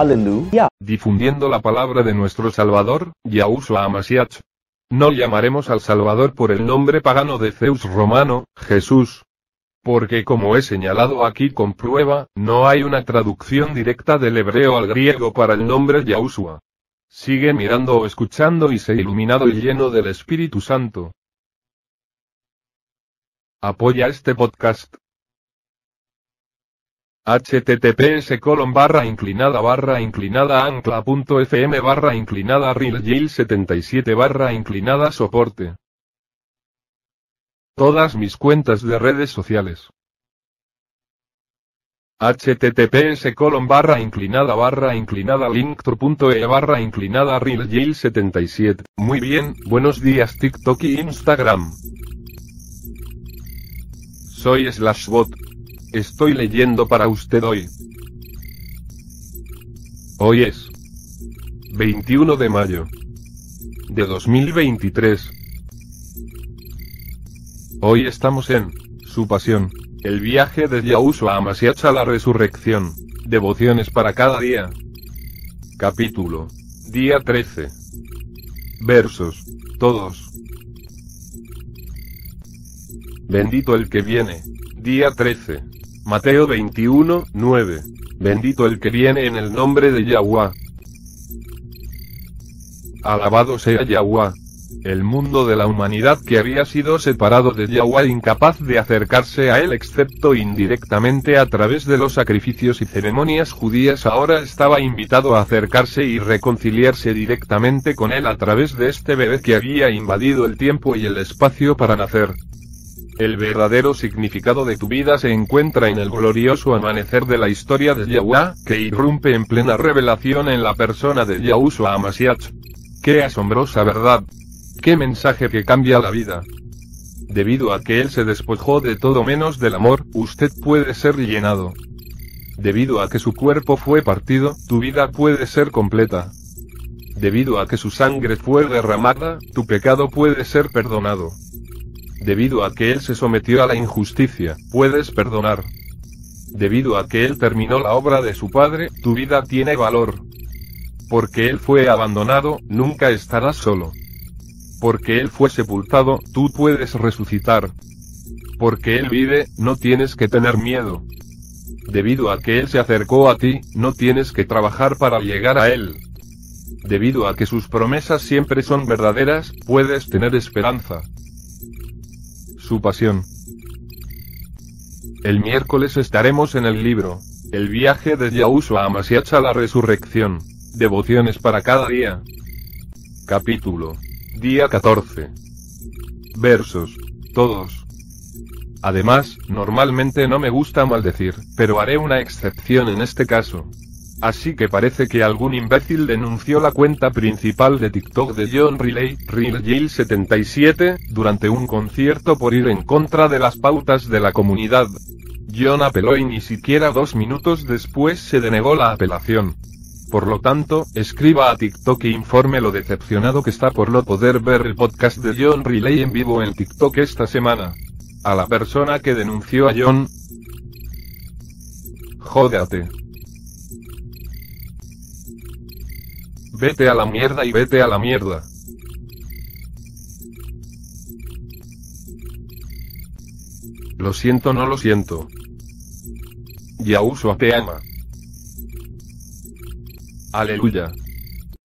Hallelujah. difundiendo la palabra de nuestro Salvador, Yahushua Amasiach. No llamaremos al Salvador por el nombre pagano de Zeus romano, Jesús. Porque como he señalado aquí con prueba, no hay una traducción directa del hebreo al griego para el nombre Yahushua. Sigue mirando o escuchando y sé iluminado y lleno del Espíritu Santo. Apoya este podcast. Https colon barra inclinada barra inclinada ancla.fm barra inclinada real 77 barra inclinada soporte. Todas mis cuentas de redes sociales. https colon barra inclinada barra inclinada linktr.e barra inclinada real 77. Muy bien, buenos días TikTok y Instagram. Soy Slashbot. Estoy leyendo para usted hoy. Hoy es 21 de mayo de 2023. Hoy estamos en Su Pasión, el viaje de Yahushua a Masiach a la resurrección. Devociones para cada día. Capítulo. Día 13. Versos. Todos. Bendito el que viene. Día 13. Mateo 21, 9. Bendito el que viene en el nombre de Yahweh. Alabado sea Yahweh. El mundo de la humanidad que había sido separado de Yahweh incapaz de acercarse a él excepto indirectamente a través de los sacrificios y ceremonias judías ahora estaba invitado a acercarse y reconciliarse directamente con él a través de este bebé que había invadido el tiempo y el espacio para nacer. El verdadero significado de tu vida se encuentra en el glorioso amanecer de la historia de Yahweh, que irrumpe en plena revelación en la persona de Yahushua Amasiach. ¡Qué asombrosa verdad! ¡Qué mensaje que cambia la vida! Debido a que Él se despojó de todo menos del amor, usted puede ser llenado. Debido a que su cuerpo fue partido, tu vida puede ser completa. Debido a que su sangre fue derramada, tu pecado puede ser perdonado. Debido a que Él se sometió a la injusticia, puedes perdonar. Debido a que Él terminó la obra de su Padre, tu vida tiene valor. Porque Él fue abandonado, nunca estarás solo. Porque Él fue sepultado, tú puedes resucitar. Porque Él vive, no tienes que tener miedo. Debido a que Él se acercó a ti, no tienes que trabajar para llegar a Él. Debido a que sus promesas siempre son verdaderas, puedes tener esperanza pasión. El miércoles estaremos en el libro, El viaje de Yahushua a Masiach a la resurrección, devociones para cada día. Capítulo. Día 14. Versos. Todos. Además, normalmente no me gusta maldecir, pero haré una excepción en este caso. Así que parece que algún imbécil denunció la cuenta principal de TikTok de John Riley, RealJail77, durante un concierto por ir en contra de las pautas de la comunidad. John apeló y ni siquiera dos minutos después se denegó la apelación. Por lo tanto, escriba a TikTok e informe lo decepcionado que está por no poder ver el podcast de John Riley en vivo en TikTok esta semana. A la persona que denunció a John. Jódate. Vete a la mierda y vete a la mierda. Lo siento, no lo siento. Yahushua te ama. Aleluya.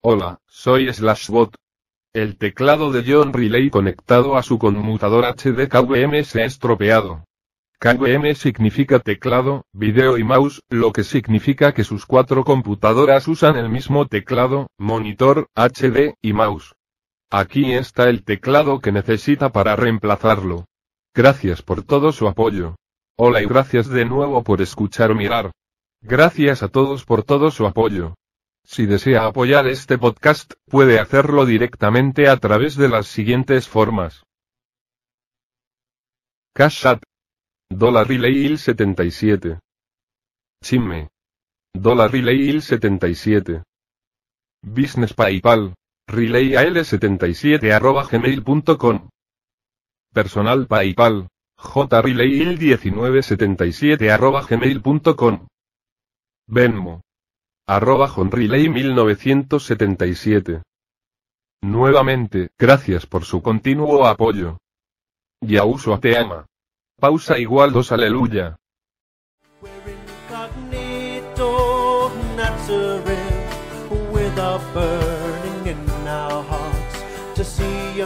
Hola, soy Slashbot. El teclado de John Riley conectado a su conmutador HD KVM se ha estropeado. KVM significa teclado, video y mouse, lo que significa que sus cuatro computadoras usan el mismo teclado, monitor, HD y mouse. Aquí está el teclado que necesita para reemplazarlo. Gracias por todo su apoyo. Hola y gracias de nuevo por escuchar o mirar. Gracias a todos por todo su apoyo. Si desea apoyar este podcast, puede hacerlo directamente a través de las siguientes formas. Cash App. Dólar Relay 77. Chimme. Dólar Relay 77. Business PayPal. Relay AL77 arroba gmail.com. Personal PayPal. JRelay 1977 arroba gmail.com. Venmo. Arroba Honriley 1977. Nuevamente, gracias por su continuo apoyo. Yahushua te ama. Pausa igual dos aleluya. to see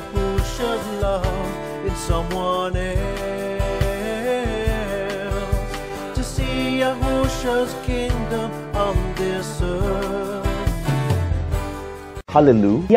love in someone else. To see kingdom on this earth. Hallelujah.